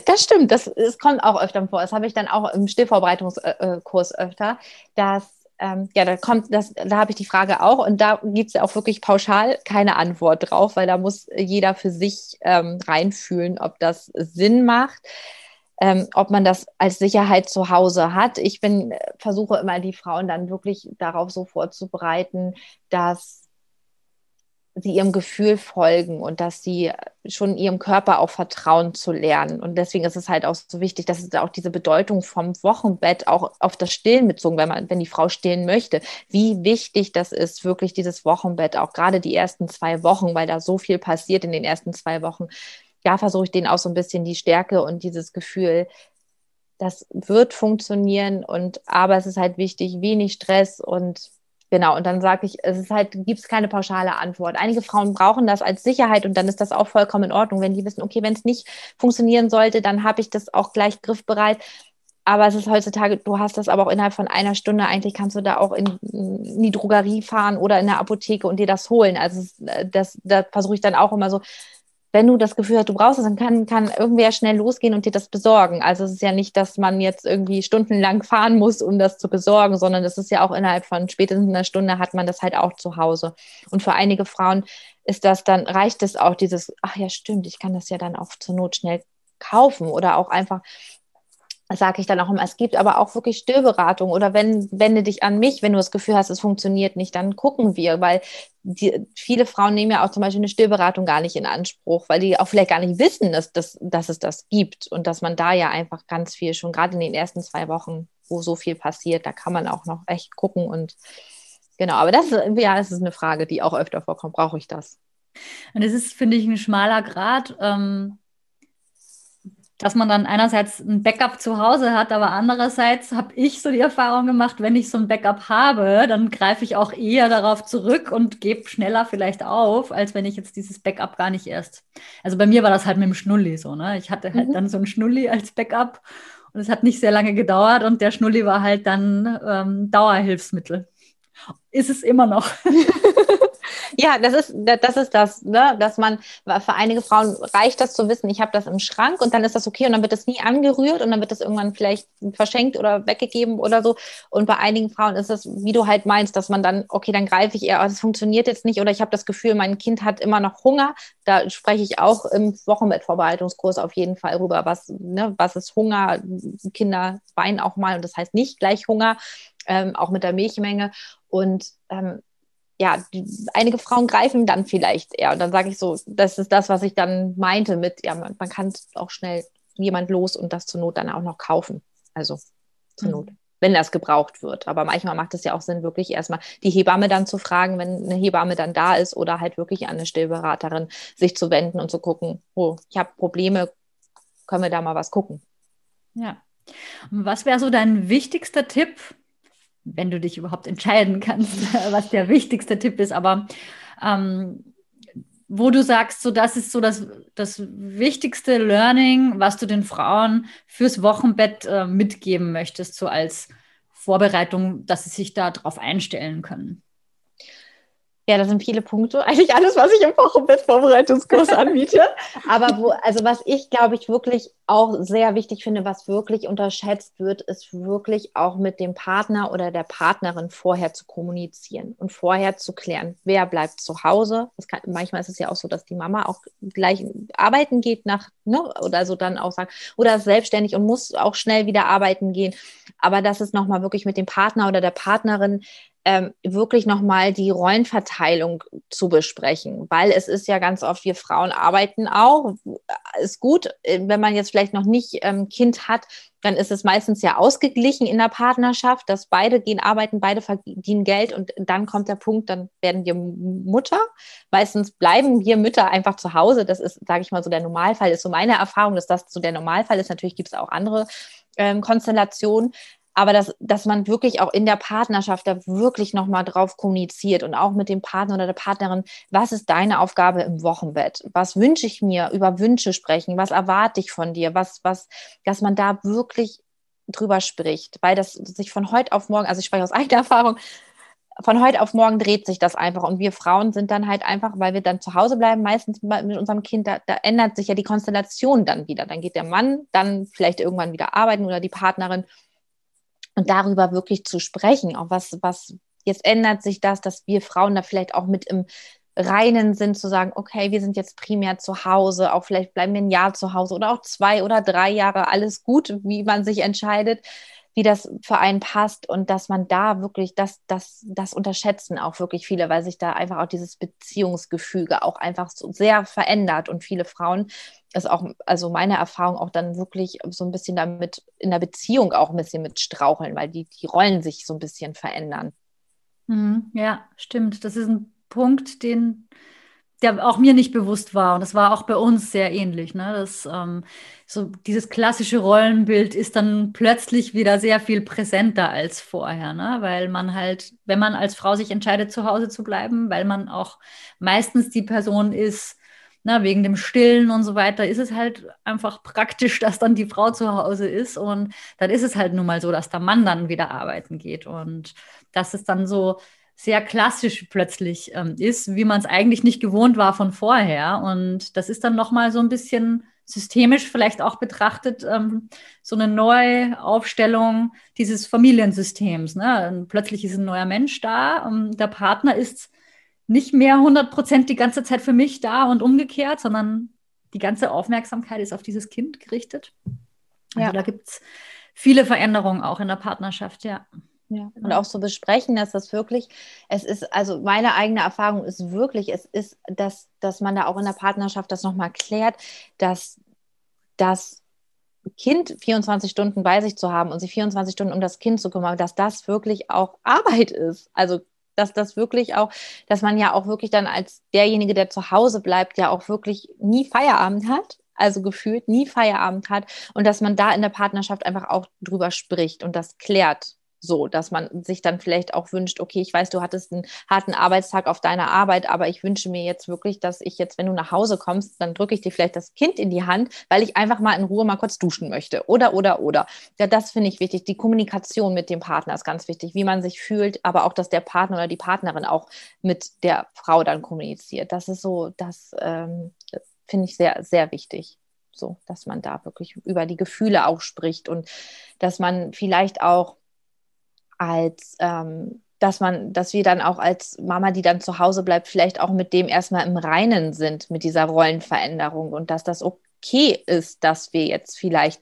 das stimmt. Das, das kommt auch öfter vor. Das habe ich dann auch im Stillvorbereitungskurs öfter, dass ähm, ja, da kommt das, da habe ich die Frage auch und da gibt es ja auch wirklich pauschal keine Antwort drauf, weil da muss jeder für sich ähm, reinfühlen, ob das Sinn macht ähm, ob man das als Sicherheit zu Hause hat. Ich bin, äh, versuche immer die Frauen dann wirklich darauf so vorzubereiten, dass sie ihrem Gefühl folgen und dass sie schon ihrem Körper auch vertrauen zu lernen. Und deswegen ist es halt auch so wichtig, dass es auch diese Bedeutung vom Wochenbett auch auf das Stillen bezogen, wenn man, wenn die Frau stillen möchte, wie wichtig das ist, wirklich dieses Wochenbett, auch gerade die ersten zwei Wochen, weil da so viel passiert in den ersten zwei Wochen, da versuche ich denen auch so ein bisschen die Stärke und dieses Gefühl, das wird funktionieren und aber es ist halt wichtig, wenig Stress und genau, und dann sage ich, es ist halt, gibt es keine pauschale Antwort. Einige Frauen brauchen das als Sicherheit und dann ist das auch vollkommen in Ordnung, wenn die wissen, okay, wenn es nicht funktionieren sollte, dann habe ich das auch gleich griffbereit. Aber es ist heutzutage, du hast das aber auch innerhalb von einer Stunde, eigentlich kannst du da auch in, in die Drogerie fahren oder in der Apotheke und dir das holen. Also das, das versuche ich dann auch immer so, wenn du das Gefühl hast, du brauchst es, dann kann, kann irgendwer schnell losgehen und dir das besorgen. Also es ist ja nicht, dass man jetzt irgendwie stundenlang fahren muss, um das zu besorgen, sondern das ist ja auch innerhalb von spätestens einer Stunde hat man das halt auch zu Hause. Und für einige Frauen ist das dann, reicht es auch dieses, ach ja, stimmt, ich kann das ja dann auch zur Not schnell kaufen oder auch einfach sage ich dann auch immer, es gibt aber auch wirklich Stillberatung oder wenn, wende dich an mich, wenn du das Gefühl hast, es funktioniert nicht, dann gucken wir, weil die, viele Frauen nehmen ja auch zum Beispiel eine Stillberatung gar nicht in Anspruch, weil die auch vielleicht gar nicht wissen, dass, dass, dass es das gibt und dass man da ja einfach ganz viel schon, gerade in den ersten zwei Wochen, wo so viel passiert, da kann man auch noch echt gucken und genau, aber das, ja, das ist eine Frage, die auch öfter vorkommt, brauche ich das? Und es ist, finde ich, ein schmaler Grad. Ähm dass man dann einerseits ein Backup zu Hause hat, aber andererseits habe ich so die Erfahrung gemacht, wenn ich so ein Backup habe, dann greife ich auch eher darauf zurück und gebe schneller vielleicht auf, als wenn ich jetzt dieses Backup gar nicht erst. Also bei mir war das halt mit dem Schnulli so, ne? Ich hatte halt mhm. dann so ein Schnulli als Backup und es hat nicht sehr lange gedauert und der Schnulli war halt dann ähm, Dauerhilfsmittel. Ist es immer noch. Ja, das ist das, ist das ne? dass man, für einige Frauen reicht das zu wissen, ich habe das im Schrank und dann ist das okay und dann wird das nie angerührt und dann wird das irgendwann vielleicht verschenkt oder weggegeben oder so. Und bei einigen Frauen ist es, wie du halt meinst, dass man dann, okay, dann greife ich eher, das funktioniert jetzt nicht oder ich habe das Gefühl, mein Kind hat immer noch Hunger. Da spreche ich auch im Wochenbettvorbereitungskurs auf jeden Fall rüber, was, ne, was ist Hunger? Kinder weinen auch mal und das heißt nicht gleich Hunger. Ähm, auch mit der Milchmenge. Und ähm, ja, die, einige Frauen greifen dann vielleicht eher. Und dann sage ich so, das ist das, was ich dann meinte mit, ja, man, man kann auch schnell jemand los und das zur Not dann auch noch kaufen. Also zur mhm. Not, wenn das gebraucht wird. Aber manchmal macht es ja auch Sinn, wirklich erstmal die Hebamme dann zu fragen, wenn eine Hebamme dann da ist oder halt wirklich an eine Stillberaterin sich zu wenden und zu gucken, oh, ich habe Probleme, können wir da mal was gucken. Ja. Und was wäre so dein wichtigster Tipp, wenn du dich überhaupt entscheiden kannst, was der wichtigste Tipp ist. Aber ähm, wo du sagst, so das ist so das, das wichtigste Learning, was du den Frauen fürs Wochenbett äh, mitgeben möchtest, so als Vorbereitung, dass sie sich darauf einstellen können. Ja, das sind viele Punkte. Eigentlich alles, was ich im Wochenbettvorbereitungskurs anbiete. Aber wo, also was ich, glaube ich, wirklich auch sehr wichtig finde, was wirklich unterschätzt wird, ist wirklich auch mit dem Partner oder der Partnerin vorher zu kommunizieren und vorher zu klären, wer bleibt zu Hause. Kann, manchmal ist es ja auch so, dass die Mama auch gleich arbeiten geht nach, ne, oder so dann auch sagt, oder ist selbstständig und muss auch schnell wieder arbeiten gehen. Aber das ist nochmal wirklich mit dem Partner oder der Partnerin ähm, wirklich nochmal die Rollenverteilung zu besprechen, weil es ist ja ganz oft, wir Frauen arbeiten auch, ist gut, äh, wenn man jetzt vielleicht noch nicht ähm, Kind hat, dann ist es meistens ja ausgeglichen in der Partnerschaft, dass beide gehen arbeiten, beide verdienen Geld und dann kommt der Punkt, dann werden wir Mutter. Meistens bleiben wir Mütter einfach zu Hause. Das ist, sage ich mal, so der Normalfall, ist so meine Erfahrung, dass das so der Normalfall ist. Natürlich gibt es auch andere ähm, Konstellationen aber dass, dass man wirklich auch in der Partnerschaft da wirklich nochmal drauf kommuniziert und auch mit dem Partner oder der Partnerin, was ist deine Aufgabe im Wochenbett? Was wünsche ich mir? Über Wünsche sprechen. Was erwarte ich von dir? Was, was, dass man da wirklich drüber spricht, weil das sich von heute auf morgen, also ich spreche aus eigener Erfahrung, von heute auf morgen dreht sich das einfach und wir Frauen sind dann halt einfach, weil wir dann zu Hause bleiben, meistens mit unserem Kind, da, da, ändert sich ja die Konstellation dann wieder. Dann geht der Mann dann vielleicht irgendwann wieder arbeiten oder die Partnerin und darüber wirklich zu sprechen, auch was, was jetzt ändert sich das, dass wir Frauen da vielleicht auch mit im Reinen sind, zu sagen, okay, wir sind jetzt primär zu Hause, auch vielleicht bleiben wir ein Jahr zu Hause oder auch zwei oder drei Jahre, alles gut, wie man sich entscheidet wie das für einen passt und dass man da wirklich, das, das, das unterschätzen auch wirklich viele, weil sich da einfach auch dieses Beziehungsgefüge auch einfach so sehr verändert und viele Frauen ist auch, also meine Erfahrung auch dann wirklich so ein bisschen damit in der Beziehung auch ein bisschen mit straucheln, weil die, die Rollen sich so ein bisschen verändern. Mhm, ja, stimmt. Das ist ein Punkt, den der auch mir nicht bewusst war. Und das war auch bei uns sehr ähnlich. Ne? Das, ähm, so dieses klassische Rollenbild ist dann plötzlich wieder sehr viel präsenter als vorher, ne? weil man halt, wenn man als Frau sich entscheidet, zu Hause zu bleiben, weil man auch meistens die Person ist, na, ne, wegen dem Stillen und so weiter, ist es halt einfach praktisch, dass dann die Frau zu Hause ist. Und dann ist es halt nun mal so, dass der Mann dann wieder arbeiten geht. Und das ist dann so, sehr klassisch plötzlich ähm, ist, wie man es eigentlich nicht gewohnt war von vorher. Und das ist dann nochmal so ein bisschen systemisch vielleicht auch betrachtet, ähm, so eine Neuaufstellung dieses Familiensystems. Ne? plötzlich ist ein neuer Mensch da, ähm, der Partner ist nicht mehr 100 Prozent die ganze Zeit für mich da und umgekehrt, sondern die ganze Aufmerksamkeit ist auf dieses Kind gerichtet. Also ja. da gibt es viele Veränderungen auch in der Partnerschaft, ja. Ja, und auch so besprechen, dass das wirklich, es ist, also meine eigene Erfahrung ist wirklich, es ist, dass, dass man da auch in der Partnerschaft das nochmal klärt, dass das Kind 24 Stunden bei sich zu haben und sich 24 Stunden um das Kind zu kümmern, dass das wirklich auch Arbeit ist. Also dass das wirklich auch, dass man ja auch wirklich dann als derjenige, der zu Hause bleibt, ja auch wirklich nie Feierabend hat, also gefühlt nie Feierabend hat und dass man da in der Partnerschaft einfach auch drüber spricht und das klärt so, dass man sich dann vielleicht auch wünscht, okay, ich weiß, du hattest einen harten Arbeitstag auf deiner Arbeit, aber ich wünsche mir jetzt wirklich, dass ich jetzt, wenn du nach Hause kommst, dann drücke ich dir vielleicht das Kind in die Hand, weil ich einfach mal in Ruhe mal kurz duschen möchte. Oder, oder, oder. Ja, das finde ich wichtig. Die Kommunikation mit dem Partner ist ganz wichtig, wie man sich fühlt, aber auch, dass der Partner oder die Partnerin auch mit der Frau dann kommuniziert. Das ist so, das ähm, finde ich sehr, sehr wichtig so, dass man da wirklich über die Gefühle auch spricht und dass man vielleicht auch als ähm, dass man, dass wir dann auch als Mama, die dann zu Hause bleibt, vielleicht auch mit dem erstmal im Reinen sind, mit dieser Rollenveränderung und dass das okay ist, dass wir jetzt vielleicht,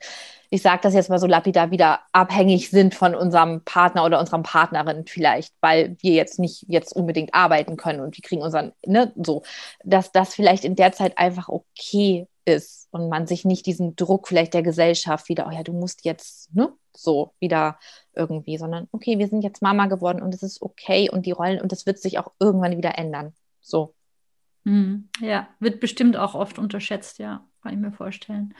ich sage das jetzt mal so lapidar, wieder abhängig sind von unserem Partner oder unserer Partnerin vielleicht, weil wir jetzt nicht jetzt unbedingt arbeiten können und wir kriegen unseren, ne, so, dass das vielleicht in der Zeit einfach okay ist und man sich nicht diesen Druck vielleicht der Gesellschaft wieder, oh ja, du musst jetzt, ne, so wieder irgendwie, sondern okay, wir sind jetzt Mama geworden und es ist okay und die Rollen und es wird sich auch irgendwann wieder ändern. So. Mhm. Ja, wird bestimmt auch oft unterschätzt, ja, kann ich mir vorstellen.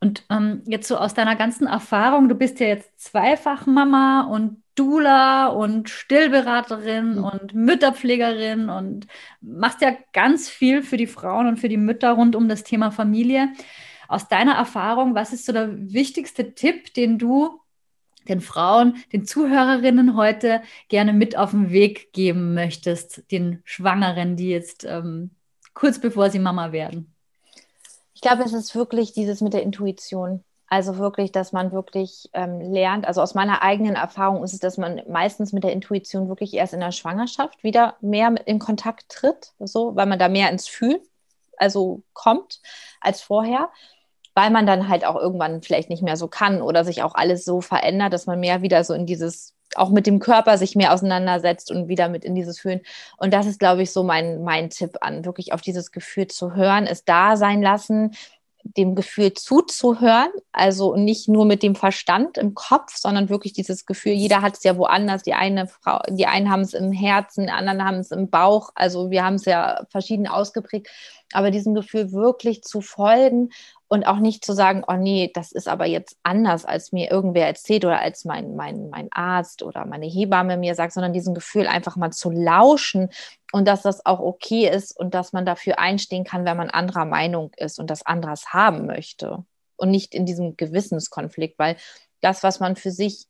Und ähm, jetzt so aus deiner ganzen Erfahrung, du bist ja jetzt zweifach Mama und Dula und Stillberaterin mhm. und Mütterpflegerin und machst ja ganz viel für die Frauen und für die Mütter rund um das Thema Familie. Aus deiner Erfahrung, was ist so der wichtigste Tipp, den du den Frauen, den Zuhörerinnen heute gerne mit auf den Weg geben möchtest, den Schwangeren, die jetzt ähm, kurz bevor sie Mama werden? Ich glaube, es ist wirklich dieses mit der Intuition. Also wirklich, dass man wirklich ähm, lernt. Also aus meiner eigenen Erfahrung ist es, dass man meistens mit der Intuition wirklich erst in der Schwangerschaft wieder mehr in Kontakt tritt, so, weil man da mehr ins Fühlen also kommt als vorher weil man dann halt auch irgendwann vielleicht nicht mehr so kann oder sich auch alles so verändert, dass man mehr wieder so in dieses, auch mit dem Körper sich mehr auseinandersetzt und wieder mit in dieses Fühlen. Und das ist, glaube ich, so mein, mein Tipp an, wirklich auf dieses Gefühl zu hören, es da sein lassen, dem Gefühl zuzuhören, also nicht nur mit dem Verstand im Kopf, sondern wirklich dieses Gefühl, jeder hat es ja woanders, die eine Frau, die einen haben es im Herzen, die anderen haben es im Bauch, also wir haben es ja verschieden ausgeprägt, aber diesem Gefühl wirklich zu folgen und auch nicht zu sagen, oh nee, das ist aber jetzt anders, als mir irgendwer erzählt oder als mein, mein, mein Arzt oder meine Hebamme mir sagt, sondern diesem Gefühl einfach mal zu lauschen und dass das auch okay ist und dass man dafür einstehen kann, wenn man anderer Meinung ist und das anderes haben möchte und nicht in diesem Gewissenskonflikt, weil das, was man für sich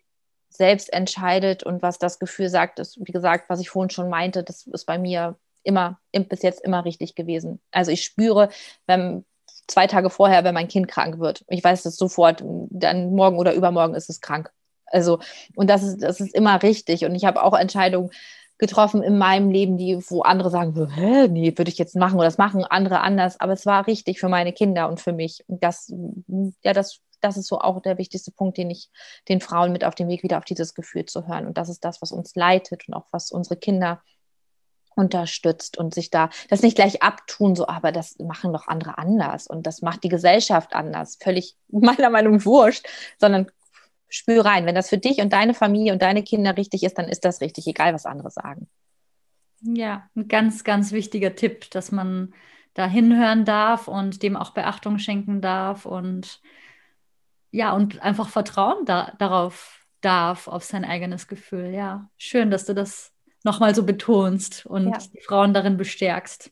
selbst entscheidet und was das Gefühl sagt, ist, wie gesagt, was ich vorhin schon meinte, das ist bei mir immer, bis jetzt immer richtig gewesen. Also ich spüre, wenn zwei Tage vorher, wenn mein Kind krank wird. Ich weiß das sofort, dann morgen oder übermorgen ist es krank. Also, und das ist, das ist immer richtig. Und ich habe auch Entscheidungen getroffen in meinem Leben, die, wo andere sagen, hä, nee, würde ich jetzt machen oder das machen andere anders. Aber es war richtig für meine Kinder und für mich. Das, ja, das, das ist so auch der wichtigste Punkt, den ich den Frauen mit auf dem Weg wieder auf dieses Gefühl zu hören. Und das ist das, was uns leitet und auch was unsere Kinder unterstützt und sich da das nicht gleich abtun, so, aber das machen doch andere anders und das macht die Gesellschaft anders. Völlig meiner Meinung nach wurscht, sondern spür rein. Wenn das für dich und deine Familie und deine Kinder richtig ist, dann ist das richtig, egal was andere sagen. Ja, ein ganz, ganz wichtiger Tipp, dass man da hinhören darf und dem auch Beachtung schenken darf und ja, und einfach Vertrauen da, darauf darf, auf sein eigenes Gefühl. Ja, schön, dass du das nochmal so betonst und ja. die Frauen darin bestärkst.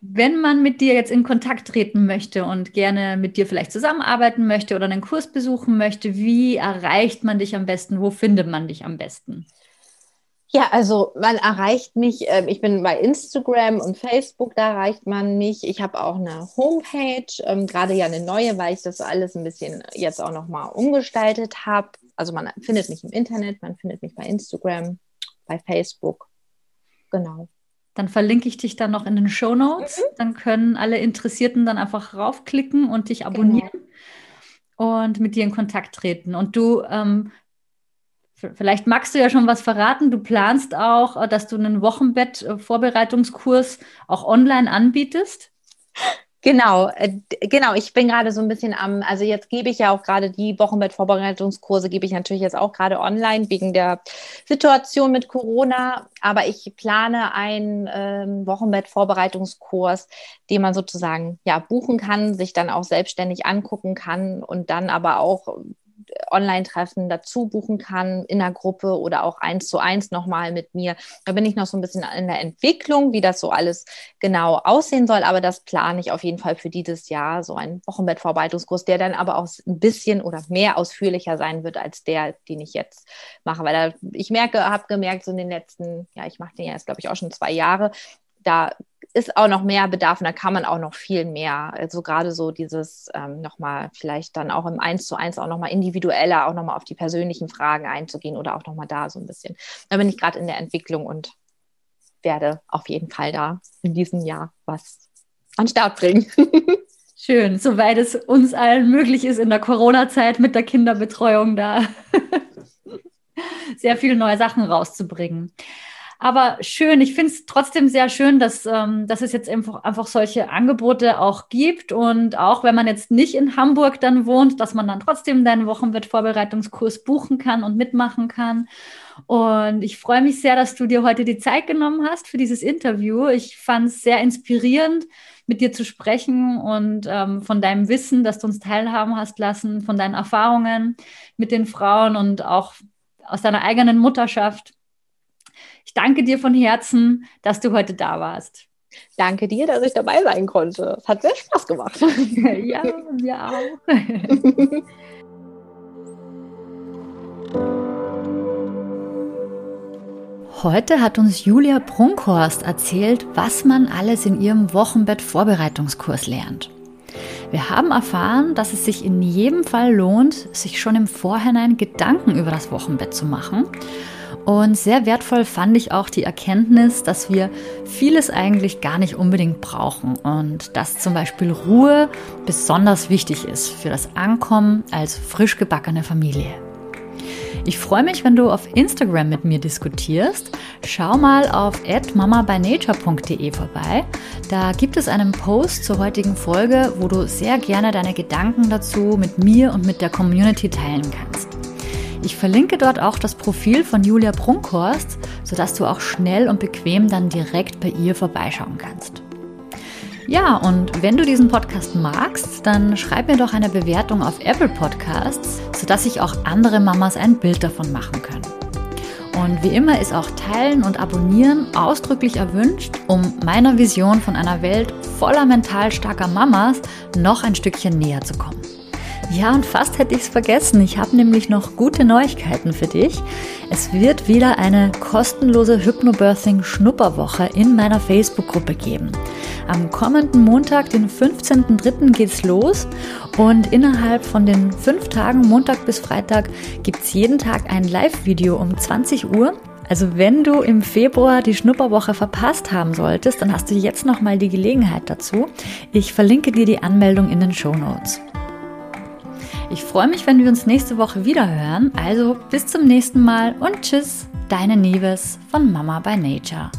Wenn man mit dir jetzt in Kontakt treten möchte und gerne mit dir vielleicht zusammenarbeiten möchte oder einen Kurs besuchen möchte, wie erreicht man dich am besten? Wo findet man dich am besten? Ja, also man erreicht mich, äh, ich bin bei Instagram und Facebook, da erreicht man mich. Ich habe auch eine Homepage, ähm, gerade ja eine neue, weil ich das alles ein bisschen jetzt auch nochmal umgestaltet habe. Also man findet mich im Internet, man findet mich bei Instagram, bei Facebook. Genau. Dann verlinke ich dich dann noch in den Show Notes. Mhm. Dann können alle Interessierten dann einfach raufklicken und dich abonnieren genau. und mit dir in Kontakt treten. Und du ähm, Vielleicht magst du ja schon was verraten. Du planst auch, äh, dass du einen Wochenbett-Vorbereitungskurs auch online anbietest. Genau, äh, genau. Ich bin gerade so ein bisschen am, also jetzt gebe ich ja auch gerade die Wochenbett-Vorbereitungskurse, gebe ich natürlich jetzt auch gerade online wegen der Situation mit Corona. Aber ich plane einen ähm, Wochenbett-Vorbereitungskurs, den man sozusagen ja buchen kann, sich dann auch selbstständig angucken kann und dann aber auch Online-Treffen dazu buchen kann in der Gruppe oder auch eins zu eins nochmal mit mir. Da bin ich noch so ein bisschen in der Entwicklung, wie das so alles genau aussehen soll, aber das plane ich auf jeden Fall für dieses Jahr, so ein Wochenbettvorbereitungskurs, der dann aber auch ein bisschen oder mehr ausführlicher sein wird als der, den ich jetzt mache, weil da, ich merke, habe gemerkt, so in den letzten, ja, ich mache den ja jetzt, glaube ich, auch schon zwei Jahre, da ist auch noch mehr Bedarf und da kann man auch noch viel mehr. Also gerade so dieses ähm, nochmal vielleicht dann auch im Eins zu eins auch nochmal individueller, auch nochmal auf die persönlichen Fragen einzugehen oder auch nochmal da so ein bisschen. Da bin ich gerade in der Entwicklung und werde auf jeden Fall da in diesem Jahr was an den Start bringen. Schön, soweit es uns allen möglich ist in der Corona-Zeit mit der Kinderbetreuung da sehr viele neue Sachen rauszubringen. Aber schön, ich finde es trotzdem sehr schön, dass, ähm, dass es jetzt einfach, einfach solche Angebote auch gibt. Und auch wenn man jetzt nicht in Hamburg dann wohnt, dass man dann trotzdem deinen Wochenwirt-Vorbereitungskurs buchen kann und mitmachen kann. Und ich freue mich sehr, dass du dir heute die Zeit genommen hast für dieses Interview. Ich fand es sehr inspirierend, mit dir zu sprechen und ähm, von deinem Wissen, dass du uns teilhaben hast lassen, von deinen Erfahrungen mit den Frauen und auch aus deiner eigenen Mutterschaft. Ich danke dir von Herzen, dass du heute da warst. Danke dir, dass ich dabei sein konnte. Es hat sehr Spaß gemacht. ja, mir auch. Heute hat uns Julia Brunkhorst erzählt, was man alles in ihrem Wochenbett-Vorbereitungskurs lernt. Wir haben erfahren, dass es sich in jedem Fall lohnt, sich schon im Vorhinein Gedanken über das Wochenbett zu machen und sehr wertvoll fand ich auch die Erkenntnis, dass wir vieles eigentlich gar nicht unbedingt brauchen und dass zum Beispiel Ruhe besonders wichtig ist für das Ankommen als frisch gebackene Familie. Ich freue mich, wenn du auf Instagram mit mir diskutierst. Schau mal auf mamabynature.de vorbei. Da gibt es einen Post zur heutigen Folge, wo du sehr gerne deine Gedanken dazu mit mir und mit der Community teilen kannst. Ich verlinke dort auch das Profil von Julia Brunkhorst, sodass du auch schnell und bequem dann direkt bei ihr vorbeischauen kannst. Ja, und wenn du diesen Podcast magst, dann schreib mir doch eine Bewertung auf Apple Podcasts, sodass sich auch andere Mamas ein Bild davon machen können. Und wie immer ist auch Teilen und Abonnieren ausdrücklich erwünscht, um meiner Vision von einer Welt voller mental starker Mamas noch ein Stückchen näher zu kommen. Ja, und fast hätte ich es vergessen. Ich habe nämlich noch gute Neuigkeiten für dich. Es wird wieder eine kostenlose Hypnobirthing Schnupperwoche in meiner Facebook-Gruppe geben. Am kommenden Montag, den 15.03. geht's los und innerhalb von den fünf Tagen, Montag bis Freitag, gibt's jeden Tag ein Live-Video um 20 Uhr. Also wenn du im Februar die Schnupperwoche verpasst haben solltest, dann hast du jetzt noch mal die Gelegenheit dazu. Ich verlinke dir die Anmeldung in den Show Notes. Ich freue mich, wenn wir uns nächste Woche wieder hören. Also bis zum nächsten Mal und tschüss, deine Nieves von Mama by Nature.